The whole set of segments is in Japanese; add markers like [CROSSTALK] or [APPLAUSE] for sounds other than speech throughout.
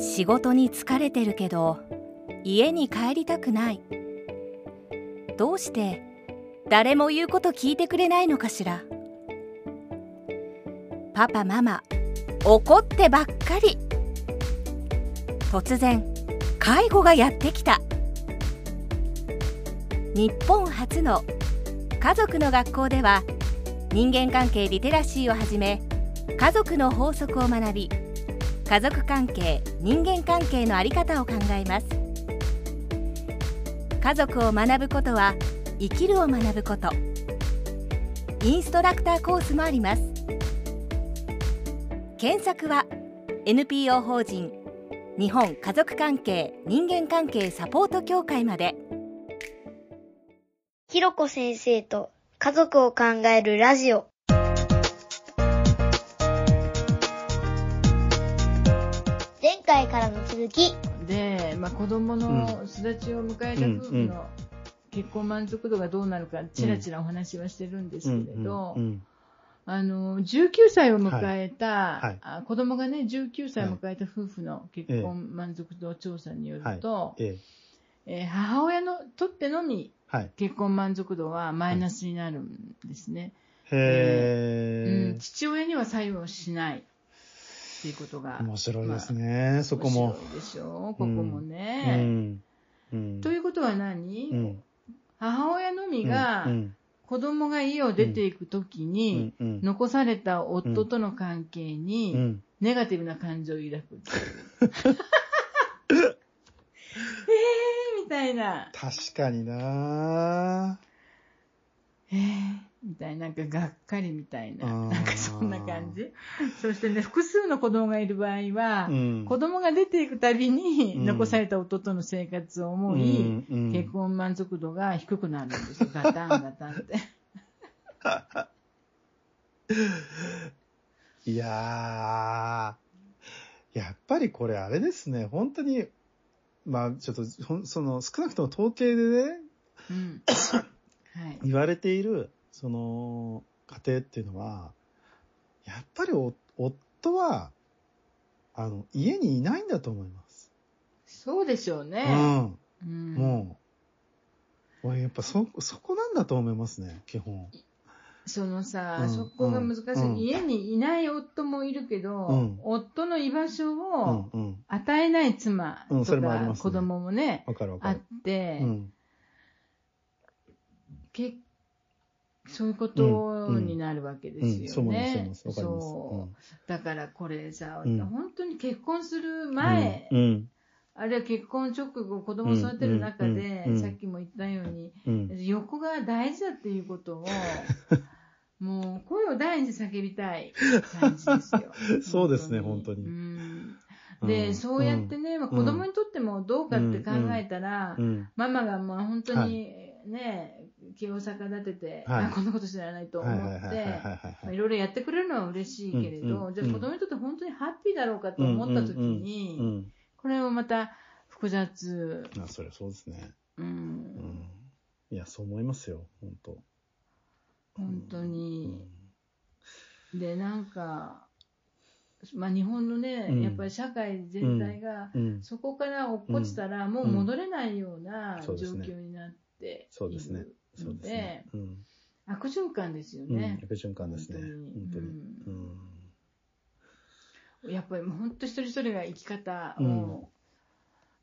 仕事に疲れてるけど家に帰りたくない。どうして誰も言うこと聞いてくれないのかしら。パパママ怒ってばっかり。突然介護がやってきた。日本初の家族の学校では人間関係リテラシーをはじめ家族の法則を学び家族関係人間関係の在り方を考えます。家族を学ぶことは生きるを学ぶこと。インストラクターコースもあります。検索は NPO 法人日本家族関係人間関係サポート協会まで。ひろこ先生と家族を考えるラジオ。前回からの続き。で、まあ、子供の巣立ちを迎えた夫婦の結婚満足度がどうなるかちらちらお話はしてるんですけれど、あの19歳を迎えた、はい。はい、あ子供がね19歳を迎えた夫婦の結婚満足度調査によると、はい、ええー、母親のとってのみ結婚満足度はマイナスになるんですね。へえ、うん、父親には作用しないっていうことが。面白いですね、まあ、そこも。面白いでしょここもね。うん。うん、ということは何、母親のみが、子供が家を出ていくときに、残された夫との関係に、ネガティブな感情を抱くっていう。[LAUGHS] えーみたいな。確かになえーみたいな、なんかがっかりみたいな、なんかそんな感じ。そしてね、複数の子供がいる場合は、うん、子供が出ていくたびに残された夫との生活を思い、うんうん、結婚満足度が低くなるんですよ。ガタンガタンって。[LAUGHS] いやー、やっぱりこれあれですね、本当に、まあちょっと、その少なくとも統計でね、うん。はい、言われている、その、家庭っていうのは、やっぱり夫は、あの、家にいないんだと思います。そうでしょうね。うん。うん、もう、俺やっぱそ、そこなんだと思いますね、基本。そのさ、うん、そこが難しい、うん、家にいない夫もいるけど、うん、夫の居場所を与えない妻とか子供もね、あって、結そういうことになるわけですよね。そう。だからこれさ、本当に結婚する前、あるいは結婚直後、子供育てる中で、さっきも言ったように、横が大事だっていうことを、[LAUGHS] もう声を大に叫びたい感じですよ。[LAUGHS] そうですね、本当に。で、そうやってね、まあ、子供にとってもどうかって考えたら、ママがまあ本当にね、気を逆立てて、はい、こんなこと知らないと思って、いろいろやってくれるのは嬉しいけれど、うん、じゃあ子供にとって本当にハッピーだろうかと思った時に、うんうん、これもまた複雑。あ、それはそうですね。うん。いや、そう思いますよ、本当。本当に。で、なんか、まあ、日本のね、うん、やっぱり社会全体が、そこから落っこちたら、もう戻れないような状況になっているそうですね。そうですね。うん、悪循環ですよね。悪循環ですね。本当に。うん、やっぱり本当一人一人が生き方を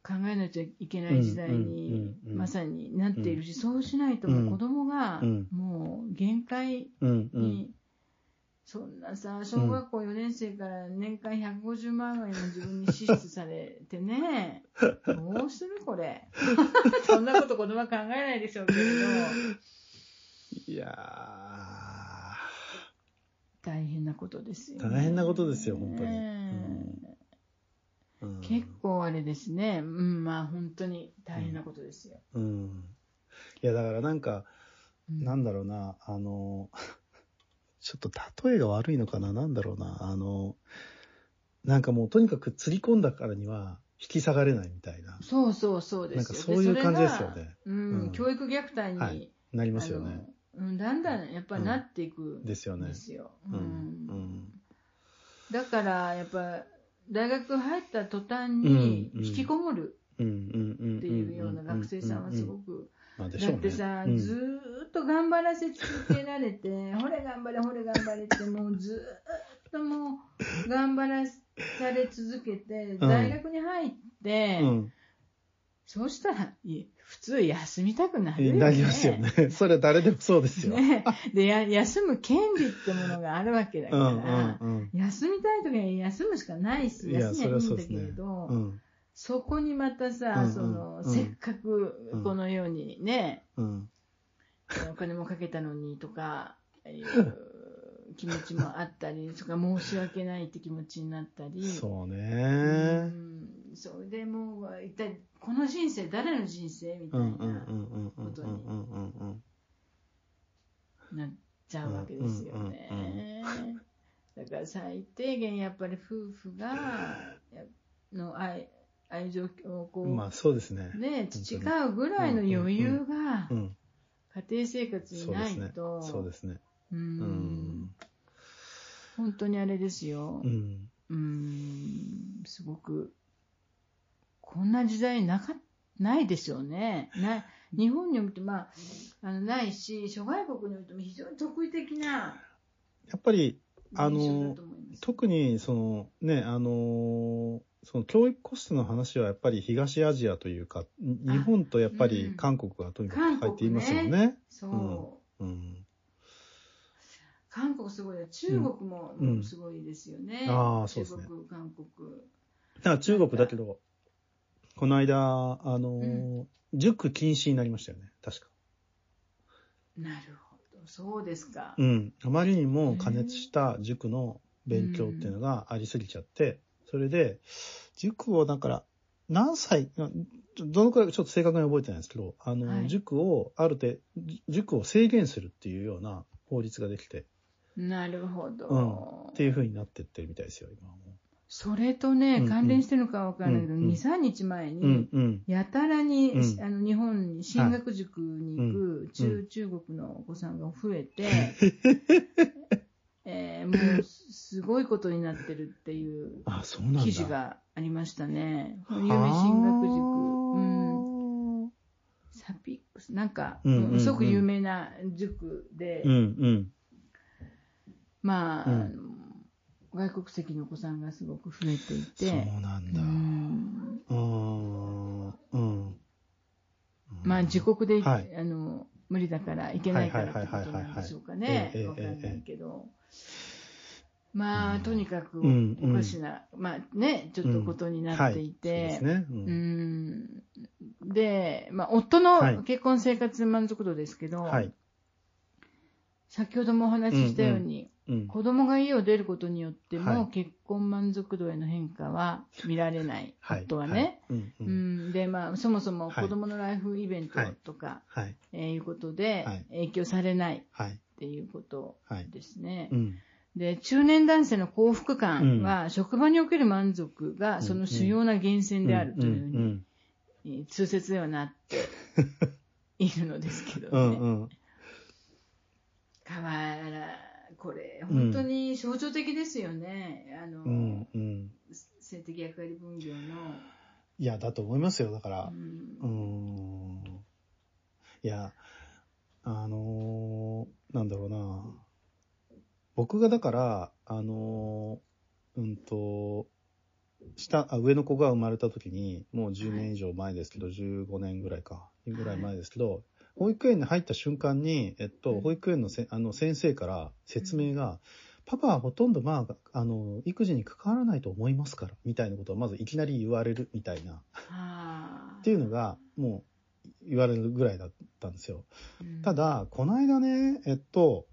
考えないといけない時代にまさになっているし、そうしないともう子供がもう限界に、そんなさ、小学校4年生から年間150万円の自分に支出されてね、[LAUGHS] どうするこれ。[LAUGHS] そんなこと子供は考えないでしょうけれど。いや大変なことですよ、ね、大変なことですよ、本当に。うん、結構あれですね。うん、まあ本当に大変なことですよ。うん。うん、いや、だからなんか、なんだろうな、あの、ちょっと例えが悪いのかな？なんだろうな？あの、なんかもうとにかく釣り込んだからには引き下がれないみたいな。そうそうそうですなんかそういう感じですよね。うん、うん、教育虐待に、はい、なりますよね。うん、だんだんやっぱなっていく、ですよね。ですよ。うん。うん、だからやっぱ大学入った途端に引きこもるっていうような学生さんはすごく、だってさ、うん、ずっと頑張らせ続けられて、[LAUGHS] ほれ頑張れ、ほれ頑張れって、もうずっともう頑張らされ続けて、大学に入って、うん。そうしたら、普通休みたくなるよね。なりますよね。[LAUGHS] それは誰でもそうですよ。ね、でや、休む権利ってものがあるわけだから、うんうんうん、休みたい時に休むしかないし、休みはいいんだけれど、そ、ねうん、そこにまたさ、うんうん、その、せっかくこのようにね、うん、お金もかけたのにとか、いう [LAUGHS] 気持ちもあったり、それから申し訳ないって気持ちになったり。そうね。それでもう、一体この人生誰の人生みたいなことになっちゃうわけですよね。だから最低限やっぱり夫婦が、の愛、愛情をこう、まあそうですね。ね、培うぐらいの余裕が、家庭生活にないと、そうですね。うん。本当にあれですよ。うん。うん、すごくこんな時代なか、ないですよね。な日本において、まあ、あの、ないし、諸外国においても非常に特異的な。やっぱり、あの、特に、その、ね、あの、その教育コストの話はやっぱり東アジアというか、日本とやっぱり韓国がとにかく高いって言いますよね。ねそう、うん。うん。韓国すごい中国もすごいですよね。うん、ああ、そうですね。中国、韓国。だから中国だけど、この間、あの、うん、塾禁止になりましたよね、確か。なるほど、そうですか。うん。あまりにも加熱した塾の勉強っていうのがありすぎちゃって、それで、塾をだから、何歳、どのくらいちょっと正確に覚えてないんですけど、あの、はい、塾を、ある程度、塾を制限するっていうような法律ができて。なるほど。うん。っていうふうになってってるみたいですよ、今はもう。それとね、関連してるのかわからないけど、うんうん、2、3日前に、やたらに、うん、あの日本に進学塾に行く中,、中国のお子さんが増えて、[LAUGHS] えー、もうすごいことになってるっていう [LAUGHS] 記事がありましたね。有名進学塾。うん、サピックス、なんか、うんうんうん、すごく有名な塾で、うんうん、まあ、あの外国籍のお子さんがすごく増えていて。そうなんだ。うん。うん。まあ自国で、はい、あの、無理だからいけないからってことなんでしょうかね。わかんないけど。まあ、とにかくおかしな、まあね、ちょっとことになっていて、で、まあ、夫の結婚生活満足度ですけど、はい、先ほどもお話ししたように、うん、子供が家を出ることによっても、はい、結婚満足度への変化は見られない、はい、夫はね。で、まあ、そもそも子供のライフイベントとか、はい、えー、いうことで、影響されないっていうことですね。で、中年男性の幸福感は、職場における満足がその主要な源泉であるというふうに、通説ではなっているのですけどね。うんうん、変わらこれ、本当に象徴的ですよね。あの、うんうん、性的役割分業の。いや、だと思いますよ。だから、うん、うんいや、あのー、なんだろうな。僕がだから、あのー、うんと、下、あ、上の子が生まれた時に、もう10年以上前ですけど、はい、15年ぐらいか、ぐらい前ですけど、保育園に入った瞬間に、えっと、保育園のせあの先生から説明が、うん、パパはほとんどまあ、あの、育児に関わらないと思いますから、みたいなことをまずいきなり言われるみたいな、っていうのが、もう言われるぐらいだったんですよ。うん、ただ、この間ね、えっと、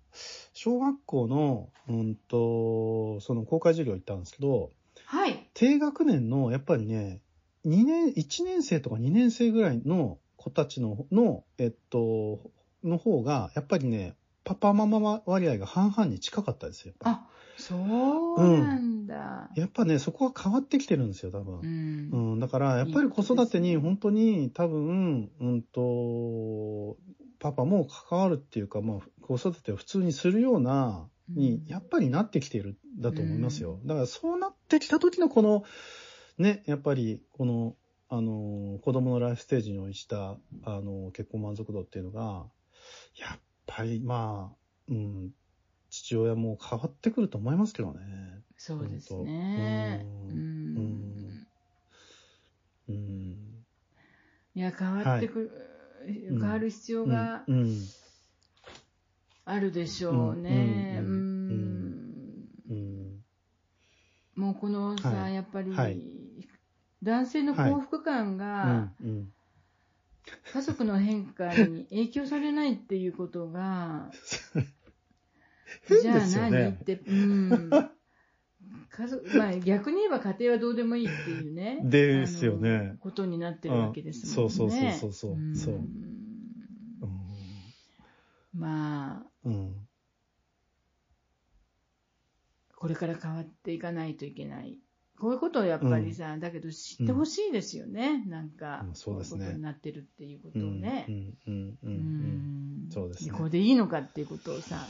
小学校の、うんと、その公開授業行ったんですけど、はい。低学年の、やっぱりね、2年、1年生とか2年生ぐらいの子たちの、の、えっと、の方が、やっぱりね、パパママ割合が半々に近かったですよ。あ、そうなんだ、うん、やっぱね、そこは変わってきてるんですよ、多分。うん、うん、だから、やっぱり子育てに本当に多分、うんと、パパも関わるっていうか、まあ、子育てを普通にするような、に、やっぱりなってきてるんだと思いますよ。だからそうなってきた時のこの、ね、やっぱり、この、あの、子供のライフステージに応じた、あの、結婚満足度っていうのが、やっぱり、まあ、うん、父親も変わってくると思いますけどね。そうですね。うん。うん。うん。いや、変わってくる、はい、変わる必要があるでしょうね。うん。もうこのさ、はい、やっぱり、はい、男性の幸福感が、家族の変化に影響されないっていうことが、[LAUGHS] じゃあ何って、うん。家族、まあ逆に言えば家庭はどうでもいいっていうね。ですよね。ことになってるわけですもんね。そうそうそうそう。うそう。まあ、うん、これから変わっていかないといけない。こういうことをやっぱりさ、うん、だけど知ってほしいですよね、うん、なんか、そうですね。こういうことになってるっていうことをね。うん、うん、うん。そうですね。これでいいのかっていうことをさ、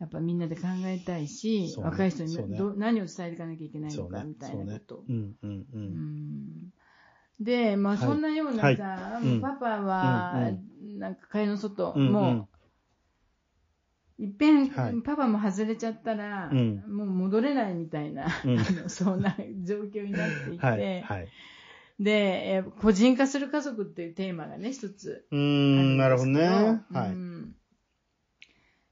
やっぱみんなで考えたいし、ね、若い人に、ね、何を伝えていかなきゃいけないのかみたいなこと。で、まあそんなようなさ、はい、パパは、なんか蚊帳の外、もう、いっぺん、パパも外れちゃったら、もう戻れないみたいな、そんな状況になっていて、はいはい、で、個人化する家族っていうテーマがね、一つうん、なるほどね。はい。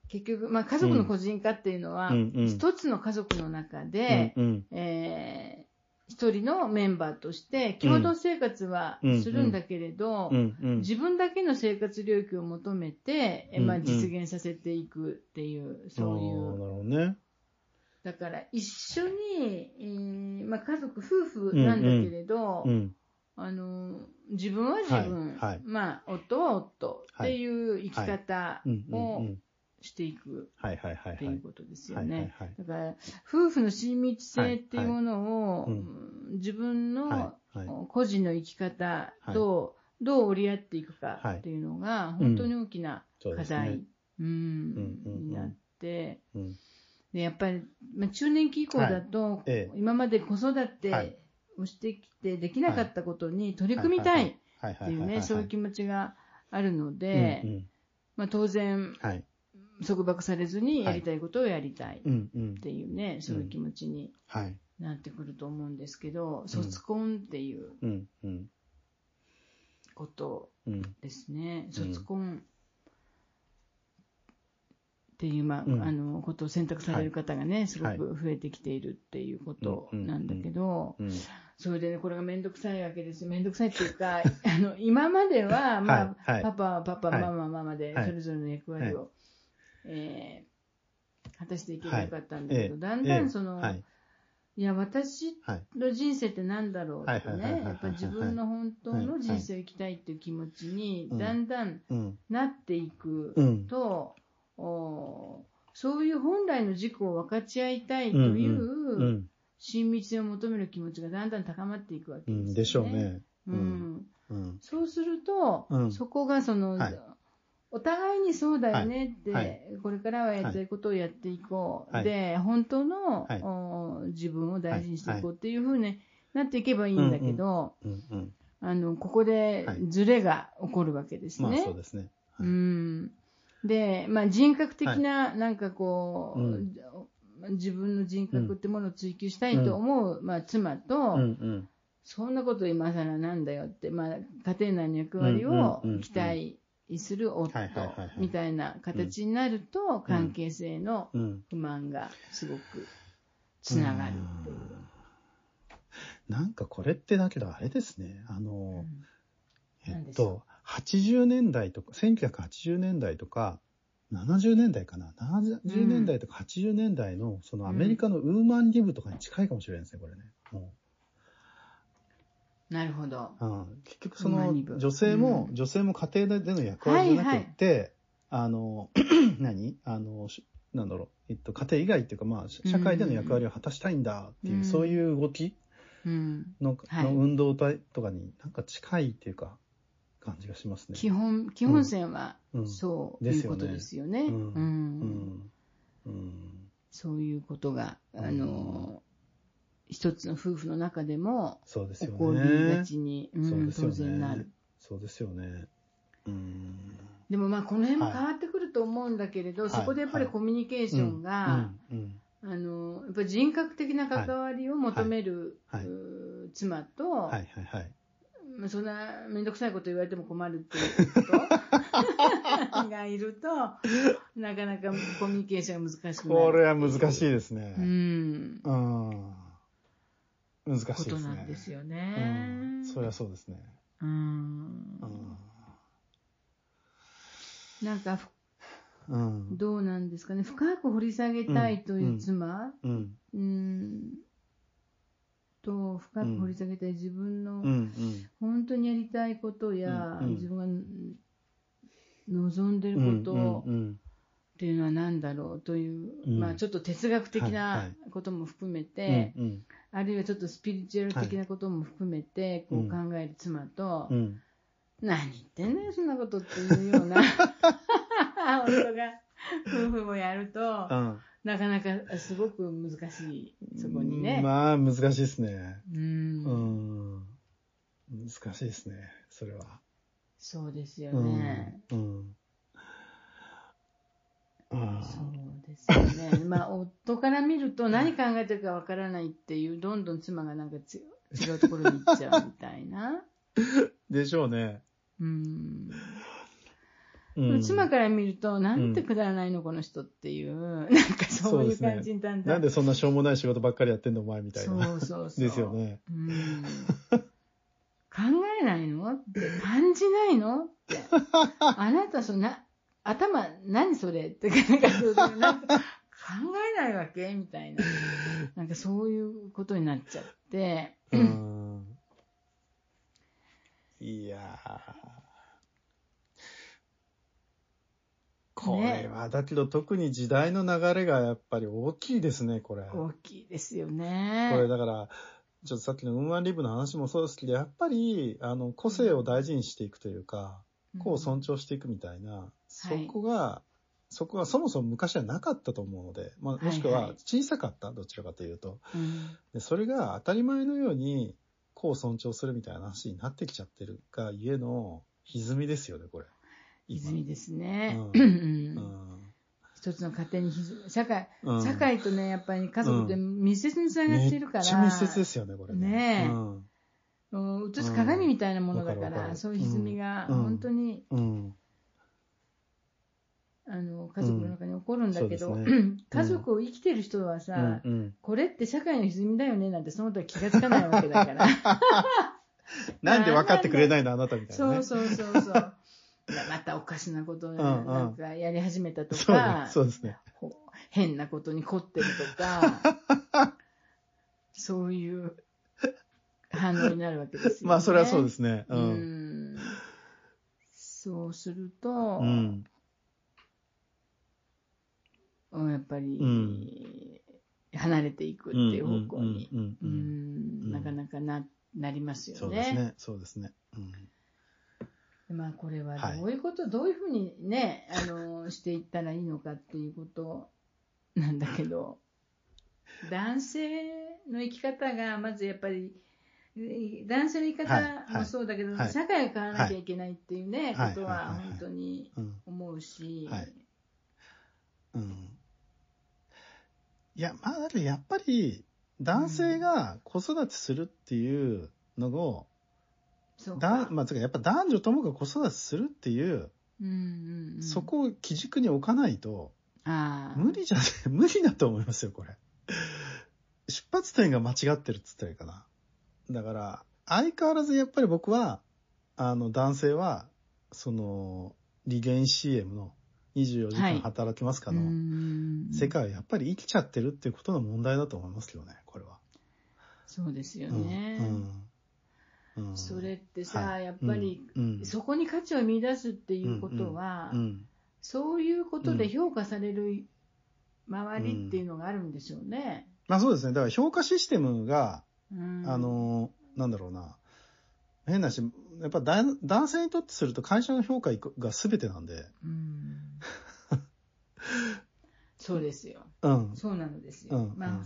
結局、まあ、家族の個人化っていうのは、うんうん、一つの家族の中で、うんうん、えー一人のメンバーとして共同生活はするんだけれど、自分だけの生活領域を求めて、まあ、実現させていくっていう、そういう。なるほどね。だから一緒に、えーまあ、家族、夫婦なんだけれど、あの自分は自分、はい。はい、まあ、夫は夫っていう生き方をしていくっていうことですよね。だから、夫婦の親密性っていうものを、自分の個人の生き方とどう折り合っていくかっていうのが、本当に大きな課題、になって、でやっぱり、まあ、中年期以降だと、今まで子育てをしてきてできなかったことに取り組みたいっていうね、そうい。う気持ちがあるので、まあ、当然、束縛されずにやりたいことをやりたいっていうね、はい、そういう気持ちになってくると思うんですけど、卒婚っていうことですね。卒婚っていう、まあ、あの、ことを選択される方がね、すごく増えてきているっていうことなんだけど、それでね、これがめんどくさいわけです。よ。めんどくさいっていうか、[LAUGHS] あの、今までは、まあ、パパはパパ、ママはママで、それぞれの役割をえー、果たしていけばよかったんだけど、はい、だんだんその、はい、いや、私の人生って何だろうってね、やっぱ自分の本当の人生を生きたいっていう気持ちに、だんだんなっていくと、おそういう本来の自己を分かち合いたいという、親密性を求める気持ちがだんだん高まっていくわけですよね。でしょうね。うん。うん、そうすると、そこがその、はいお互いにそうだよねって、はい、これからはやりたいことをやってい。こう、はい、で本当の、はい、自分を大事にしていこうっていうふうになっていけばいいんだけど、あのここでズレが起こるわけですね。まあ、そうですね、うん。で、まあ、人格的な、なんかこう、うん、自分の人格ってものを追求したいと思う、うん、まあ、妻と、うんうん、そんなこと今更なんだよって、まあ、家庭内の役割を期待する夫みたいな形になると、関係性の不満がすごくつながるっていう。なんかこれってだけどあれですね。あの、うん、えっと、80年代とか、1980年代とか、70年代かな。70年代とか80年代の、そのアメリカのウーマンリブとかに近いかもしれないですね、これね。もうなるほど。うん、結局その女性も、うん、女性も家庭での役割じゃなくて、はいはい、あの、[CLEARS THROAT] 何？あの、なんだろう、えっと、家庭以外っていうか、まあ、社会での役割を果たしたいんだっていう、うん、そういう動き？の,、の運動体とかになんか近いっていうか、感じがしますね。基本、基本線は、そういうことですよね。うん。うん。うん。そういうことが、あの、一つの夫婦の中でも、そうですよね。起こりがちに、うん、当然なる。そうですよね。うん。でもまあこの辺も変わってくると思うんだけれど、はい、そこでやっぱりコミュニケーションが、あの、やっぱり人格的な関わりを求める、妻と、はいはいはい。そんなめんどくさいこと言われても困るっていうこと [LAUGHS] がいると、なかなかコミュニケーションが難しくなる。これは難しいですね。うん。うん。難しいですね。ことなんですよね。うん、そりゃそうですね。うん。うん。なんか、うん、どうなんですかね。深く掘り下げたいという妻、うん、うん、と、深く掘り下げたい自分の、本当にやりたいことや、自分が望んでることっていうのは何だろうという、まあちょっと哲学的なことも含めて、あるいはちょっとスピリチュアル的なことも含めて、こう考える妻と、何言ってんのよ、そんなことっていうような [LAUGHS] 夫が、夫婦もやると、うん、なかなかすごく難しい、そこにね。まあ、難しいですね。うん。難しいですね、それは。そうですよね。うん。うん、そうですよね。まあ、夫から見ると何考えてるかわからないっていう、どんどん妻がなんか違うところに行っちゃうみたいな。[LAUGHS] でしょうね。うん。うん、妻から見ると、なんてくだらないの、この人っていう、なんかそういう感じにだんだん、ね、なんでそんなしょうもない仕事ばっかりやってんの、お前みたいな。そうそうそう。ですよね。うん、考えないのって感じないのって。あなた、そんな、頭、何それ？って、なんか考えないわけ？みたいな。[LAUGHS] なんかそういうことになっちゃって。うん。いやー。これは、だけど特に時代の流れがやっぱり大きいですね、これ。大きいですよね。これだから、ちょっとさっきのウンワンリブの話もそうですけど、やっぱり、あの、個性を大事にしていくというか、うん、個を尊重していくみたいな、そこが、はい、そこはそもそも昔はなかったと思うので、まあ、もしくは小さかった、はいはい、どちらかというと、うん、で。それが当たり前のように、個を尊重するみたいな話になってきちゃってるがゆえの歪みですよね、これ。泉ですね。うん。一つの家庭に社会、社会とね、やっぱり家族って密接につながっているから。めっちゃ密接ですよね、これね。ねえ。映す鏡みたいなものだから、そういう歪みが本当に、あの、家族の中に起こるんだけど、[CLEARS THROAT] 家族を生きてる人はさ、これって社会の歪みだよねなんてその時気がつかないわけだから。[LAUGHS] なんで分かってくれないのあなたみたいな、ね。そうそうそうそう。[LAUGHS] またおかしなことなんかやり始めたとか、そうですね。変なことに凝ってるとか、[LAUGHS] そういう反応になるわけですよね。まあ、それはそうですね。うん。うんそうすると、うん、やっぱり、離れていくっていう方向に、なかなかな、なりますよね。そうですね。そうですね。うん。まあこれはどういうこと、はい、どういうふうにね、あの、していったらいいのかっていうことなんだけど、男性の生き方がまずやっぱり、男性の生き方もそうだけど、はい。はい、社会が変わらなきゃいけないっていうね、はい、ことは本当に思うし。うん。いや、まあ、だけどやっぱり、男性が子育てするっていうのを、そうだまあ、やっぱ男女ともが子育てするっていう、うんうんうん、そこを基軸に置かないと、無理じゃ、[LAUGHS] 無理だと思いますよ、これ。出発点が間違ってるっつったらいいかな。だから、相変わらずやっぱり僕は、あの、男性は、その、リゲン CM の24時間働きますかの、はい、世界はやっぱり生きちゃってるっていうことの問題だと思いますけどね、これは。そうですよね。うん、うん。それってさ、はい、やっぱり、うん、そこに価値を見出すっていうことは、うん。うん、そういうことで評価される周りっていうのがあるんでしょうね。まあそうですね。だから評価システムが、あの、なんだろうな。変なし、やっぱ男性にとってすると会社の評価が全てなんで。そうですよ。うん。そうなのですよ。うん、まあ、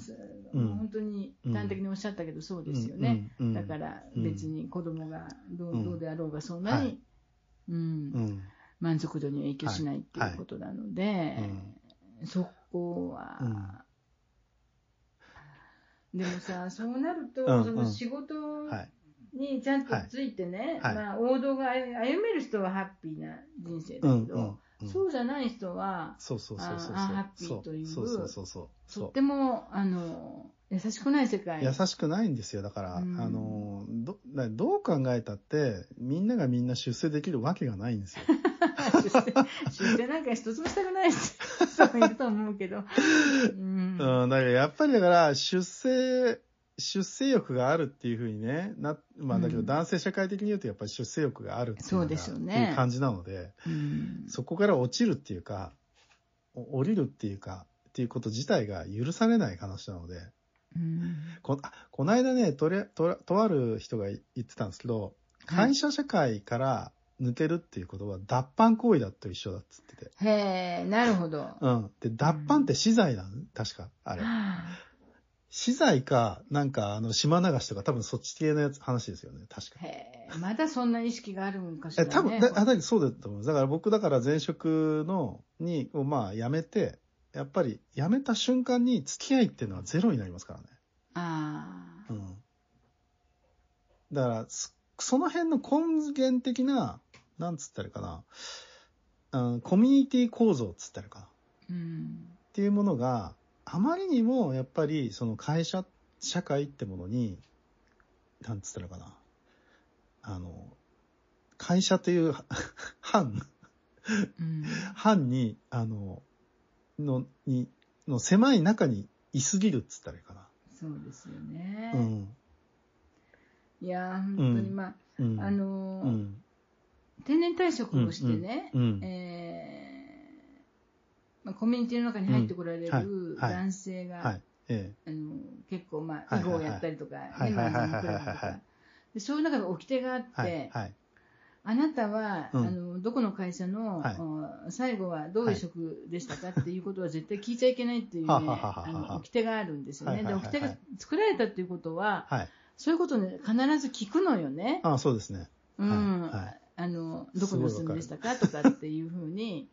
うん、本当に端的におっしゃったけど、そうですよね。うん、だから別に子供がどう,、どうであろうがそんなに、うん、満足度に影響しないっていうことなので、そこは、でもさ、そうなると、その仕事にちゃんとついてね、まあ王道が歩める人はハッピーな人生だけど、そうじゃない人は、そうそうそうそう。ハッピーという、そうそうそうそう。とっても、あの、優しくない世界。優しくないんですよ。だから、うん、あの、ど、どう考えたって、みんながみんな出世できるわけがないんですよ。[LAUGHS] 出世、出世なんか一つもしたくない人もいると思うけど。[LAUGHS] うん。うん、だからやっぱりだから、出世、出世欲があるっていうふうにね、な、まあだけど男性社会的に言うとやっぱり出世欲があるっていうそうでしょうね。感じなので、うん、そこから落ちるっていうか、降りるっていうか、っていうこと自体が許されない話なので、うん、ここの間ねとれと、とある人が言ってたんですけど、会社社会から抜けるっていうことは脱藩行為だと一緒だっつってて。へえ、なるほど。うん。で、脱藩って死罪なの、確か、あれ。資材か、なんか、あの、島流しとか、多分そっち系のやつ、話ですよね、確か。へえ、まだそんな意識があるんかしら、ね。え、多分、だ、だそうだと思う。だから僕、だから前職の、に、まあ、辞めて、やっぱり、辞めた瞬間に付き合いっていうのはゼロになりますからね。ああ。うん。だから、その辺の根源的な、なんつったらいいかな、うん、コミュニティ構造っつったらいいかな。うん。っていうものが、あまりにもやっぱりその会社、社会ってものに、なんつったらかな。あの、会社という [LAUGHS] 班、うん、班に、あの、の、に、の狭い中にいすぎるっつったらいいかな。そうですよね。うん。いや本当にまあ、うん、あのーうん、定年退職をしてね、うんうん、えーまあ、コミュニティの中に入ってこられる男性が、あの結構、まあ、囲碁をやったりとか、ね、漫画のクラブとか、でそういう中で掟があって、あなたは、うん、あのどこの会社の、はい、最後はどういう職でしたかっていうことは絶対聞いちゃいけないっていうね、あの掟があるんですよね。で、掟が作られたっていうことは、はい、そういうことね、必ず聞くのよね。あそうですね。うん。はい、あの、どこに住んでしたかとかっていうふうに、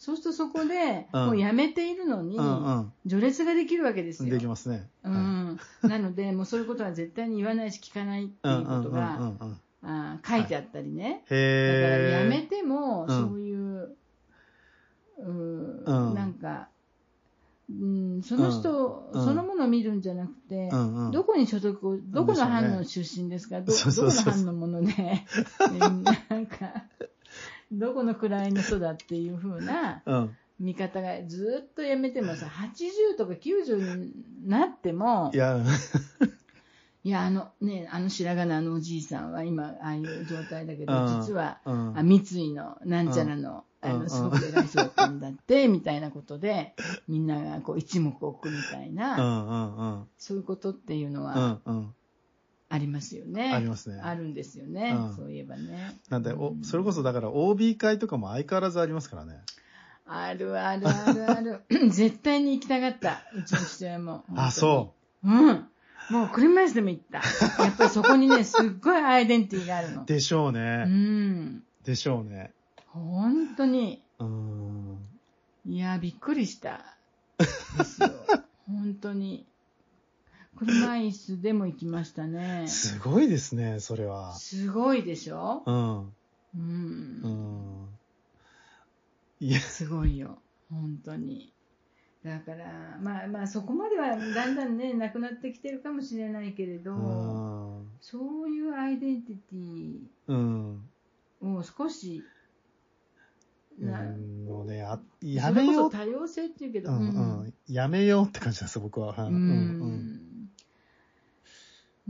そうするとそこで、もうやめているのに、序列ができるわけですよ。できますね。うん。なので、もうそういうことは絶対に言わないし聞かないっていうことが、あ書いてあったりね。だからやめても、そういう、うなんか、うん、その人、そのものを見るんじゃなくて、どこに所属を、どこの班の出身ですか、どどこの班のもので、[LAUGHS] なんか、どこの位の人だっていう風な見方がずっとやめてもさ、80とか90になっても、いや、[LAUGHS] いや、あのね、あの白髪のあのおじいさんは今、ああいう状態だけど、実は、あ三井のなんちゃらの、あの、すごく偉い人だったんだって、みたいなことで、みんながこう一目置くみたいな、そういうことっていうのは、ありますよね。ありますね。あるんですよね。うん、そういえばね。なんで、お、それこそだから OB 会とかも相変わらずありますからね。あるあるあるある。[LAUGHS] 絶対に行きたかった。うちの父親も。あ、そう。うん。もう車椅子でも行った。やっぱりそこにね、[LAUGHS] すっごいアイデンティティがあるの。でしょうね。うん。でしょうね。本当に。うん。いや、びっくりした。ですよ。[LAUGHS] 本当に。車椅子でも行きましたね。すごいですね、それは。すごいでしょ？うん。うん。うん。いや。すごいよ。本当に。だから、まあまあそこまではだんだんね、なくなってきてるかもしれないけれど、そういうアイデンティティを少し、うん、もうね、あやめよう。多様性っていうけど、うんうん、やめようって感じです、僕は。うん、うん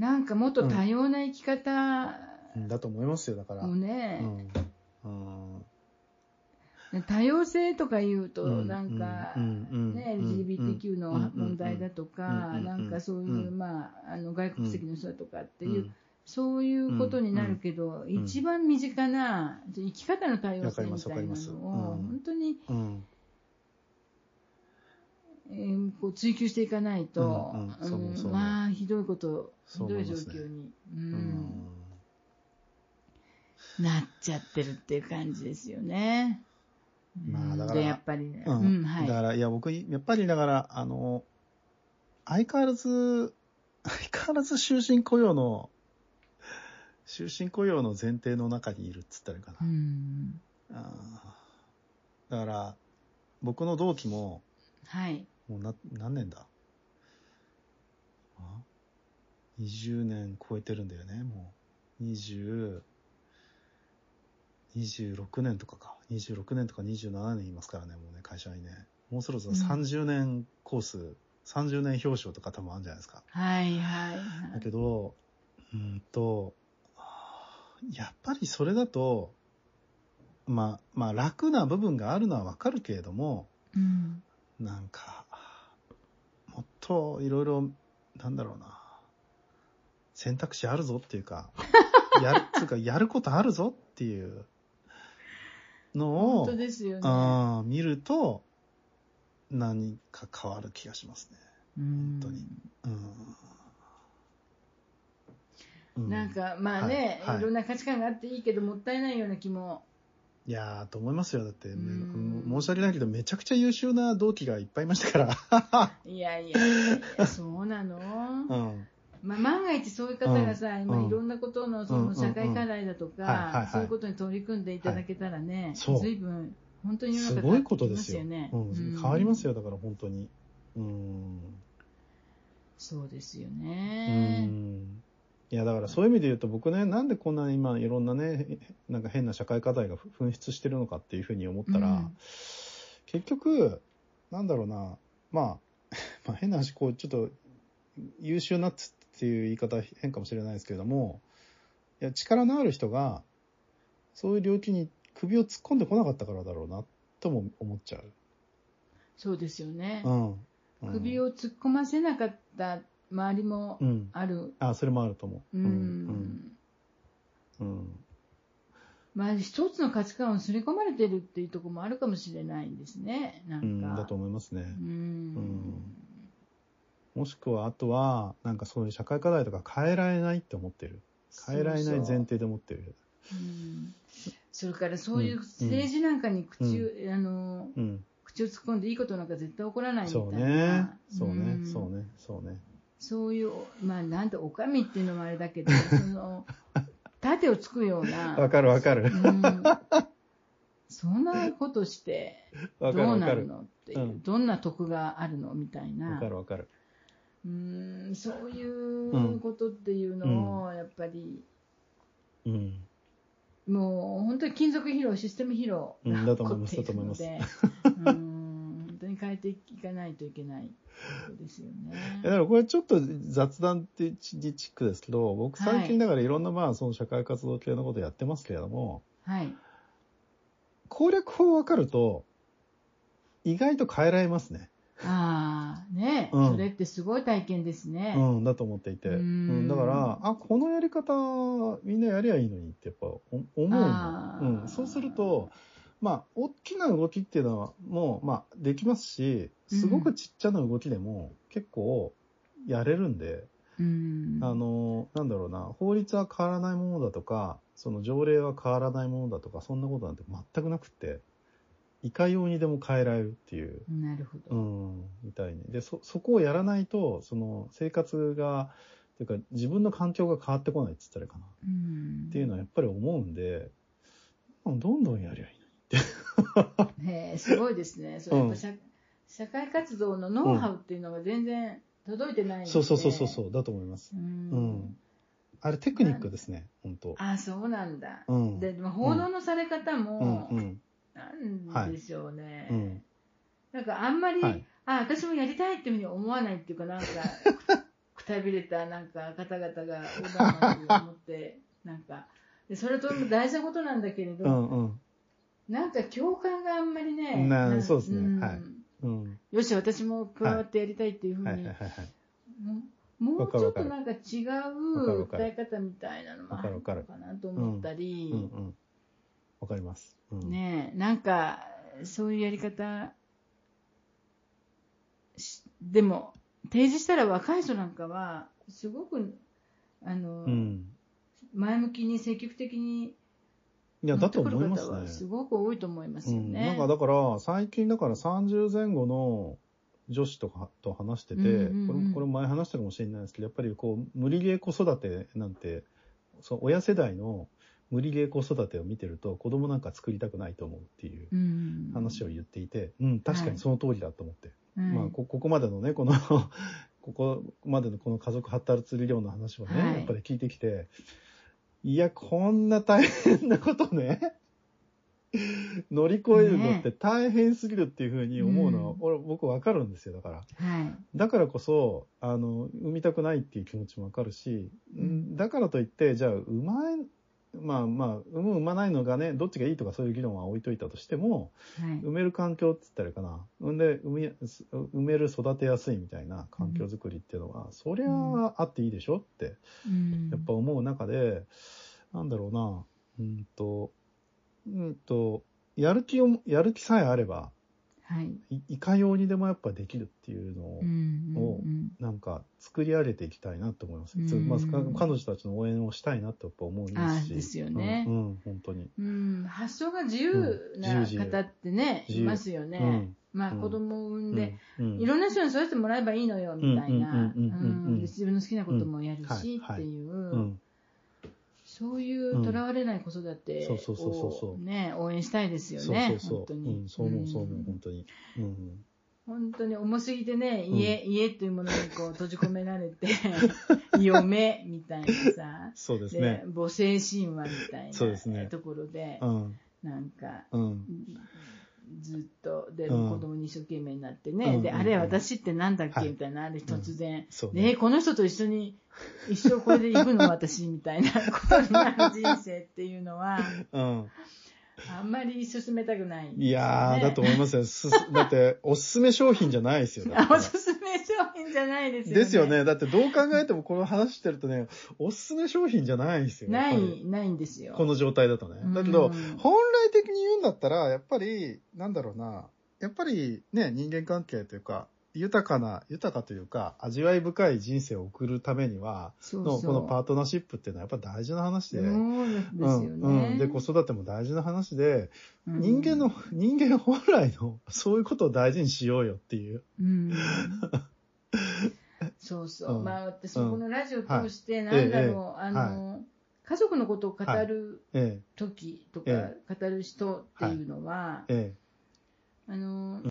なんかもっと多様な生き方、だと思いますよ、だから。もうね、うん。多様性とか言うと、なんか、ね、LGBTQ の問題だとか、なんかそういう、まあ、あの、外国籍の人だとかっていう、そういうことになるけど、一番身近な生き方の多様性みたいなのを、本当に、えー、こう追求していかないと、まあ、ひどいこと、ひどい状況に、うん、なっちゃってるっていう感じですよね。まあ、だから、やっぱりね。うん、はい。だから、いや、僕、やっぱりだから、あの、相変わらず、[LAUGHS] 相変わらず終身雇用の、終身雇用の前提の中にいるっつったらいいかな。うん。あだから、僕の同期も、はい。もうな、何年だ？あ ?20 年超えてるんだよね、もう。20、26年とかか。26年とか27年いますからね、もうね、会社にね。もうそろそろ30年コース、うん、30年表彰とか多分あるんじゃないですか。はいはい、はい。だけど、うんと、やっぱりそれだと、まあ、まあ楽な部分があるのはわかるけれども、うん、なんか、もっといろいろ、なんだろうな、選択肢あるぞっていうか、[LAUGHS] やる、つうか、やることあるぞっていうのを、本当ですよね。あ見ると、何か変わる気がしますね。本当に。うん。なんか、まあね、はい、いろんな価値観があっていいけど、もったいないような気も。いやー、と思いますよ。だって、申し訳ないけど、めちゃくちゃ優秀な同期がいっぱいいましたから。いやいやいや、そうなの？[LAUGHS] うん。まあ、万が一そういう方がさ、今いろんなことのその社会課題だとか、そういうことに取り組んでいただけたらね、随分、本当に世の中変わってきますよね。うん、変わりますよ、だから本当に。うん。そうですよね。うん。いや、だからそういう意味で言うと僕ね、なんでこんな今いろんなね、なんか変な社会課題が噴出してるのかっていうふうに思ったら、うん、結局、なんだろうな、まあ、[LAUGHS] まあ変な話、こう、ちょっと優秀なっていう言い方変かもしれないですけれども、いや、力のある人が、そういう領域に首を突っ込んでこなかったからだろうな、とも思っちゃう。そうですよね。うん。うん、首を突っ込ませなかった周りもある。うん、あ、それもあると思う。うん。うん。うん、まあ、一つの価値観を刷り込まれてるっていうところもあるかもしれないんですね。なんか。うん、だと思いますね。うん。うんもしくは、あとは、なんかそういう社会課題とか変えられないって思ってる。変えられない前提で思ってる。うん、それからそういう政治なんかに口,、うん、あの、うん、口を突っ込んでいいことなんか絶対起こらないみたいな。そうね。そうね。そうね。そうね。そういう、まあ、なんて、おかみっていうのもあれだけど、[LAUGHS] その、盾をつくような。わかるわかる。うん、そんなことして、どうなるのっていう、どんな得があるのみたいな。わかるわかる。うんそういうことっていうのをやっぱり、うん、もう本当に金属疲労システム疲労が起こっているので、うん、本当に変えていかないといけないですよね。だからこれちょっと雑談ってチックですけど僕最近だからいろんなまあその社会活動系のことやってますけれども、はい、攻略法分かると意外と変えられますね。ああ、ね、うん、それってすごい体験ですね。うん、だと思っていて。うん、だから、あ、このやり方、みんなやりゃいいのにってやっぱ思うの。うん、そうすると、まあ、大きな動きっていうのはもう、まあ、できますし、すごくちっちゃな動きでも結構やれるんで、うん、あの、なんだろうな、法律は変わらないものだとか、その条例は変わらないものだとか、そんなことなんて全くなくて、いかようにでも変えられるっていう。なるほど。うん、みたいに。で、そ、そこをやらないと、その生活が、というか自分の環境が変わってこないって言ったらいいかな。うん。っていうのはやっぱり思うんで、どんどんやりゃいい。[LAUGHS] へえ、すごいですね。それやっぱ社うん、社会活動のノウハウっていうのが全然届いてないんで、うん、そうそうそうそう、だと思います。うん。うん。あれテクニックですね、本当。あ、そうなんだ。うん、で、でも報道のされ方も、なんでしょうね。はい。うん、なんかあんまり、はい、あ、私もやりたいっていうふうに思わないっていうか、なんか、[LAUGHS] くたびれたなんか方々が横断幕を持って、なんか、でそれとも大事なことなんだけれど、うんうん、なんか共感があんまりね、なそうですね、うん、はい、うん。よし、私も加わってやりたいっていうふうに、もうちょっとなんか違う歌い方みたいなのもあるのかなと思ったり、わかります。うん、ねなんか、そういうやり方しでも、提示したら若い人なんかは、すごく、あの、うん、前向きに積極的にいや、だと思いますね。すごく多いと思いますよね。うん、なんかだから、最近だから30前後の女子とかと話してて、うんうんうん、これこれ前話したかもしれないですけど、やっぱりこう、無理ゲー子育てなんて、そう親世代の無理ゲー子育てを見てると、子供なんか作りたくないと思うっていう話を言っていて、うん、うん、確かにその通りだと思って。はい、まあこ、ここまでのね、この [LAUGHS] ここまでのこの家族発達理論の話をね、はい、やっぱり聞いてきて、いや、こんな大変なことね、[LAUGHS] 乗り越えるのって大変すぎるっていうふうに思うのは、ね、俺、僕わかるんですよ、だから。はい。だからこそ、あの、産みたくないっていう気持ちもわかるし、うん、だからといって、じゃあ、産ままあまあ、産む産まないのがね、どっちがいいとかそういう議論は置いといたとしても、はい、産める環境って言ったらいいかな。産んで産み、産める育てやすいみたいな環境づくりっていうのは、うん、そりゃあっていいでしょって、やっぱ思う中で、なんだろうな、うんと、うんと、やる気を、やる気さえあれば、はい、いかようにでもやっぱできるっていうのを、うんうんうん、なんか作り上げていきたいなと思います。うんうん、まず彼女たちの応援をしたいなとやっぱ思いますし。ですよね、うん。うん、本当に。うん、発想が自由な方ってね、いますよね。まあ子供を産んで、いろんな人に育ててもらえばいいのよ、みたいな。自分の好きなこともやるし、っていう。そういうとらわれない子育てをね、応援したいですよね。本当に。うん、そう思う、そう思う、本当に。うん、本当に重すぎてね、家、家というものにこう [LAUGHS] 閉じ込められて、[LAUGHS] 嫁みたいなさ、そうですね。母性神話みたいなところで、なんか、ずっと、で、子供に一生懸命になってね、うん、で、あれ、私ってなんだっけ？みたいな、あれ突然、うん。ね、この人と一緒に、一生これで行くの？私みたいな [LAUGHS] ことになる人生っていうのは、うん、あんまり進めたくない、ね、いやー、だと思いますよ。だって、おすすめ商品じゃないですよ。おすす品じゃないですよね。ですよね。だってどう考えてもこの話してるとね、おすすめ商品じゃないですよ。ない、ないんですよ。この状態だとね。だけど、本来的に言うんだったら、やっぱり、なんだろうな、やっぱりね、人間関係というか、豊かな、豊かというか、味わい深い人生を送るためには、そうそうのこのパートナーシップっていうのはやっぱ大事な話で、そうですよね、うんうん。で、子育ても大事な話で、うん、人間の、人間本来の、そういうことを大事にしようよっていう。うん、そうそう。うん、まあ、私、このラジオ通して、なんだろう、はい、あの、はい、家族のことを語る時とか、語る人っていうのは、あの、